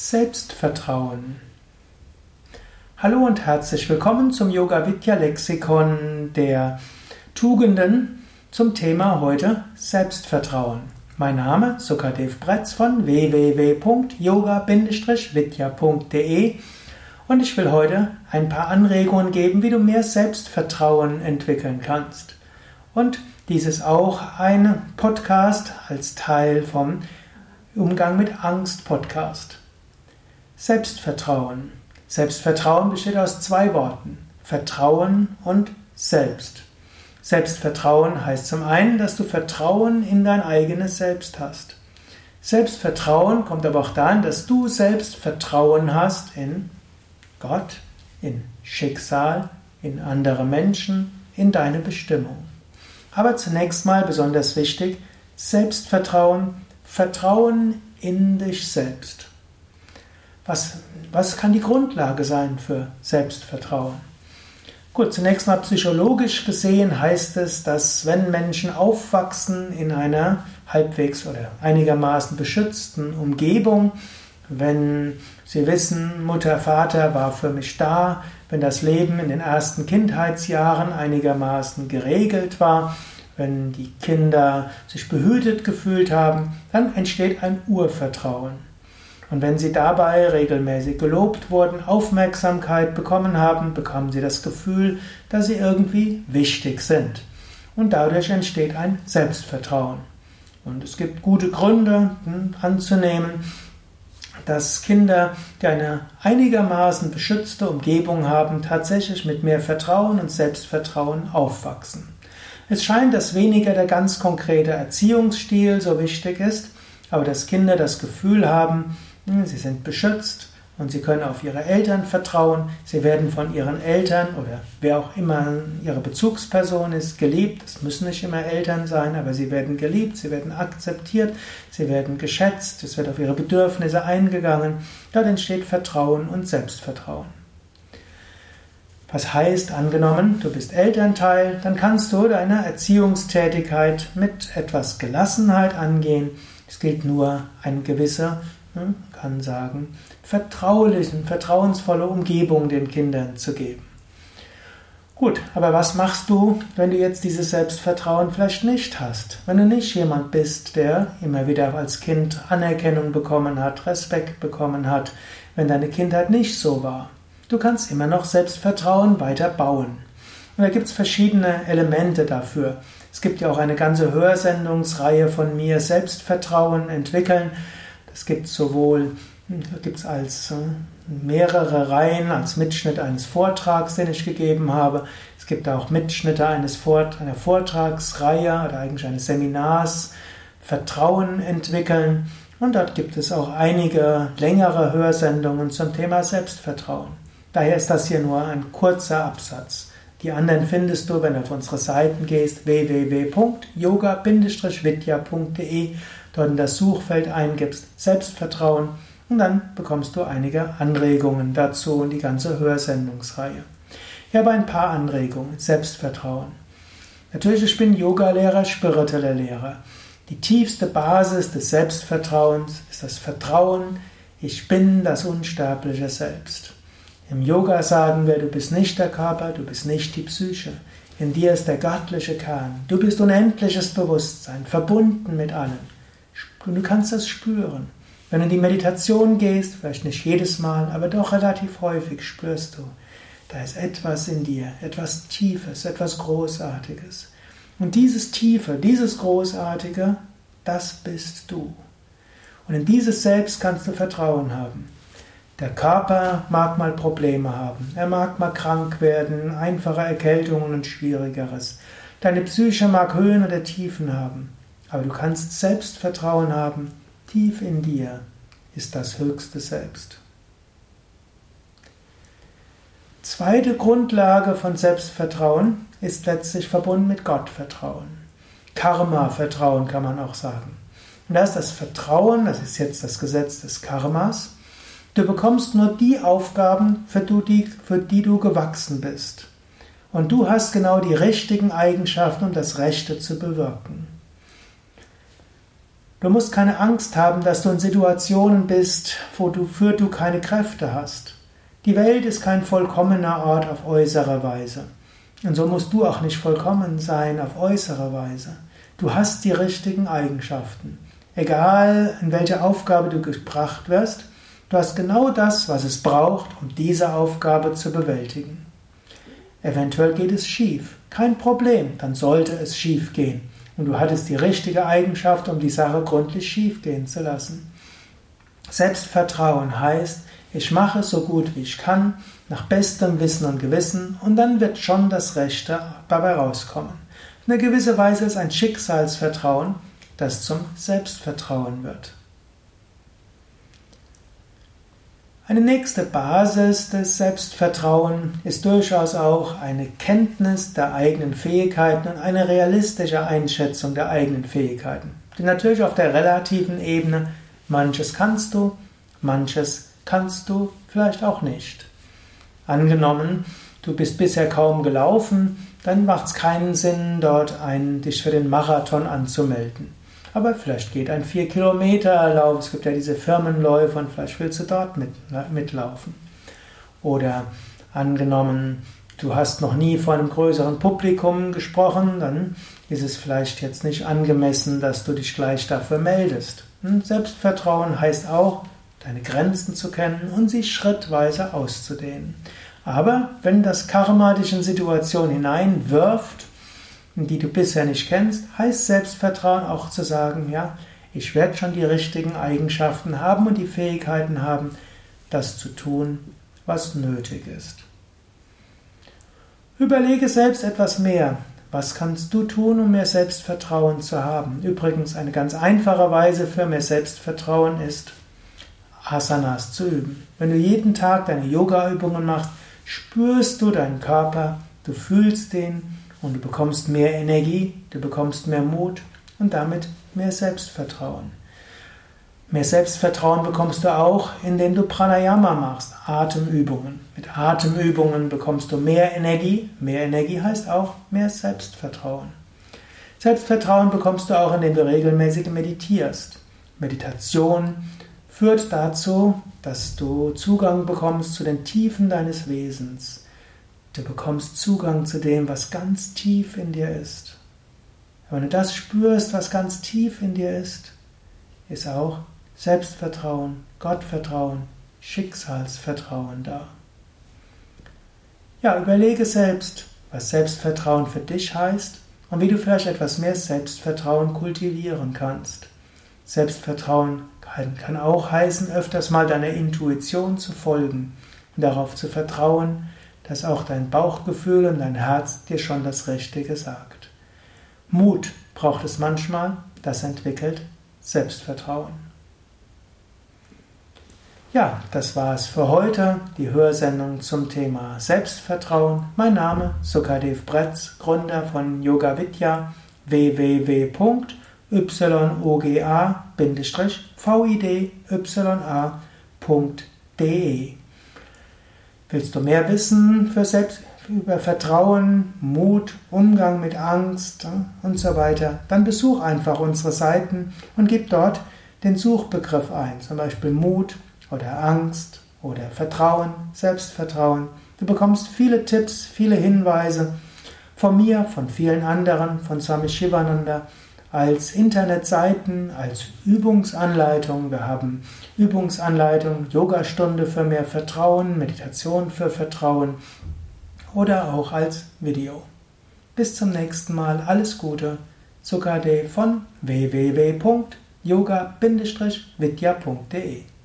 Selbstvertrauen. Hallo und herzlich willkommen zum Yoga Vidya Lexikon der Tugenden zum Thema heute Selbstvertrauen. Mein Name Sukadev Bretz von www.yoga-vidya.de und ich will heute ein paar Anregungen geben, wie du mehr Selbstvertrauen entwickeln kannst. Und dies ist auch ein Podcast als Teil vom Umgang mit Angst Podcast. Selbstvertrauen. Selbstvertrauen besteht aus zwei Worten. Vertrauen und Selbst. Selbstvertrauen heißt zum einen, dass du Vertrauen in dein eigenes Selbst hast. Selbstvertrauen kommt aber auch daran, dass du selbst Vertrauen hast in Gott, in Schicksal, in andere Menschen, in deine Bestimmung. Aber zunächst mal besonders wichtig, Selbstvertrauen, Vertrauen in dich selbst. Was, was kann die Grundlage sein für Selbstvertrauen? Gut, zunächst mal psychologisch gesehen heißt es, dass wenn Menschen aufwachsen in einer halbwegs oder einigermaßen beschützten Umgebung, wenn sie wissen, Mutter, Vater war für mich da, wenn das Leben in den ersten Kindheitsjahren einigermaßen geregelt war, wenn die Kinder sich behütet gefühlt haben, dann entsteht ein Urvertrauen. Und wenn sie dabei regelmäßig gelobt wurden, Aufmerksamkeit bekommen haben, bekommen sie das Gefühl, dass sie irgendwie wichtig sind. Und dadurch entsteht ein Selbstvertrauen. Und es gibt gute Gründe hm, anzunehmen, dass Kinder, die eine einigermaßen beschützte Umgebung haben, tatsächlich mit mehr Vertrauen und Selbstvertrauen aufwachsen. Es scheint, dass weniger der ganz konkrete Erziehungsstil so wichtig ist, aber dass Kinder das Gefühl haben, sie sind beschützt und sie können auf ihre Eltern vertrauen. Sie werden von ihren Eltern oder wer auch immer ihre Bezugsperson ist, geliebt. Es müssen nicht immer Eltern sein, aber sie werden geliebt, sie werden akzeptiert, sie werden geschätzt, es wird auf ihre Bedürfnisse eingegangen. Dort entsteht Vertrauen und Selbstvertrauen. Was heißt, angenommen, du bist Elternteil, dann kannst du deine Erziehungstätigkeit mit etwas Gelassenheit angehen. Es gilt nur eine gewisse hm, kann sagen, vertraulichen, vertrauensvolle Umgebung den Kindern zu geben. Gut, aber was machst du, wenn du jetzt dieses Selbstvertrauen vielleicht nicht hast? Wenn du nicht jemand bist, der immer wieder als Kind Anerkennung bekommen hat, Respekt bekommen hat, wenn deine Kindheit nicht so war. Du kannst immer noch Selbstvertrauen weiter bauen. Und da gibt es verschiedene Elemente dafür. Es gibt ja auch eine ganze Hörsendungsreihe von mir, Selbstvertrauen entwickeln. Es gibt sowohl gibt es als äh, mehrere Reihen als Mitschnitt eines Vortrags, den ich gegeben habe. Es gibt auch Mitschnitte eines Vort einer Vortragsreihe oder eigentlich eines Seminars Vertrauen entwickeln. Und dort gibt es auch einige längere Hörsendungen zum Thema Selbstvertrauen. Daher ist das hier nur ein kurzer Absatz. Die anderen findest du, wenn du auf unsere Seiten gehst, www.yoga-vidya.de dort in das Suchfeld eingibst Selbstvertrauen und dann bekommst du einige Anregungen dazu und die ganze Hörsendungsreihe. Ich habe ein paar Anregungen. Selbstvertrauen. Natürlich, ich bin Yoga-Lehrer, spiritueller Lehrer. Die tiefste Basis des Selbstvertrauens ist das Vertrauen, ich bin das unsterbliche Selbst. Im Yoga sagen wir, du bist nicht der Körper, du bist nicht die Psyche. In dir ist der göttliche Kern. Du bist unendliches Bewusstsein, verbunden mit allem. Und du kannst das spüren. Wenn du in die Meditation gehst, vielleicht nicht jedes Mal, aber doch relativ häufig spürst du, da ist etwas in dir, etwas Tiefes, etwas Großartiges. Und dieses Tiefe, dieses Großartige, das bist du. Und in dieses Selbst kannst du Vertrauen haben. Der Körper mag mal Probleme haben, er mag mal krank werden, einfache Erkältungen und Schwierigeres. Deine Psyche mag Höhen oder Tiefen haben. Aber du kannst Selbstvertrauen haben, tief in dir ist das höchste Selbst. Zweite Grundlage von Selbstvertrauen ist letztlich verbunden mit Gottvertrauen. Karma-Vertrauen kann man auch sagen. Und da ist das Vertrauen, das ist jetzt das Gesetz des Karmas, du bekommst nur die Aufgaben, für die, für die du gewachsen bist. Und du hast genau die richtigen Eigenschaften, um das Rechte zu bewirken. Du musst keine Angst haben, dass du in Situationen bist, wo du für du keine Kräfte hast. Die Welt ist kein vollkommener Ort auf äußere Weise. Und so musst du auch nicht vollkommen sein auf äußere Weise. Du hast die richtigen Eigenschaften. Egal in welche Aufgabe du gebracht wirst, du hast genau das, was es braucht, um diese Aufgabe zu bewältigen. Eventuell geht es schief. Kein Problem, dann sollte es schief gehen. Und du hattest die richtige Eigenschaft, um die Sache gründlich schief gehen zu lassen. Selbstvertrauen heißt, ich mache so gut wie ich kann, nach bestem Wissen und Gewissen, und dann wird schon das Rechte dabei rauskommen. In einer gewissen Weise ist ein Schicksalsvertrauen, das zum Selbstvertrauen wird. Eine nächste Basis des Selbstvertrauens ist durchaus auch eine Kenntnis der eigenen Fähigkeiten und eine realistische Einschätzung der eigenen Fähigkeiten. Denn natürlich auf der relativen Ebene, manches kannst du, manches kannst du vielleicht auch nicht. Angenommen, du bist bisher kaum gelaufen, dann macht es keinen Sinn, dort ein, dich für den Marathon anzumelden. Aber vielleicht geht ein 4 Kilometer Lauf, es gibt ja diese Firmenläufe und vielleicht willst du dort mit, mitlaufen. Oder angenommen, du hast noch nie vor einem größeren Publikum gesprochen, dann ist es vielleicht jetzt nicht angemessen, dass du dich gleich dafür meldest. Und Selbstvertrauen heißt auch, deine Grenzen zu kennen und sie schrittweise auszudehnen. Aber wenn das Karma dich in Situationen hineinwirft, die du bisher nicht kennst, heißt Selbstvertrauen auch zu sagen, ja, ich werde schon die richtigen Eigenschaften haben und die Fähigkeiten haben, das zu tun, was nötig ist. Überlege selbst etwas mehr. Was kannst du tun, um mehr Selbstvertrauen zu haben? Übrigens, eine ganz einfache Weise für mehr Selbstvertrauen ist, Asanas zu üben. Wenn du jeden Tag deine Yoga-Übungen machst, spürst du deinen Körper, du fühlst den und du bekommst mehr Energie, du bekommst mehr Mut und damit mehr Selbstvertrauen. Mehr Selbstvertrauen bekommst du auch, indem du Pranayama machst, Atemübungen. Mit Atemübungen bekommst du mehr Energie. Mehr Energie heißt auch mehr Selbstvertrauen. Selbstvertrauen bekommst du auch, indem du regelmäßig meditierst. Meditation führt dazu, dass du Zugang bekommst zu den Tiefen deines Wesens. Du bekommst Zugang zu dem, was ganz tief in dir ist. Wenn du das spürst, was ganz tief in dir ist, ist auch Selbstvertrauen, Gottvertrauen, Schicksalsvertrauen da. Ja, überlege selbst, was Selbstvertrauen für dich heißt und wie du vielleicht etwas mehr Selbstvertrauen kultivieren kannst. Selbstvertrauen kann auch heißen, öfters mal deiner Intuition zu folgen und darauf zu vertrauen, dass auch dein Bauchgefühl und dein Herz dir schon das Richtige sagt. Mut braucht es manchmal, das entwickelt Selbstvertrauen. Ja, das war es für heute, die Hörsendung zum Thema Selbstvertrauen. Mein Name Sukadev Bretz, Gründer von Yoga Vidya www.yoga-vidya.de Willst du mehr wissen für Selbst, über Vertrauen, Mut, Umgang mit Angst und so weiter, dann besuch einfach unsere Seiten und gib dort den Suchbegriff ein, zum Beispiel Mut oder Angst oder Vertrauen, Selbstvertrauen. Du bekommst viele Tipps, viele Hinweise von mir, von vielen anderen, von Swami Shivananda als Internetseiten, als Übungsanleitung. Wir haben Übungsanleitung, Yogastunde für mehr Vertrauen, Meditation für Vertrauen oder auch als Video. Bis zum nächsten Mal, alles Gute. Sukade von www.yoga-vidya.de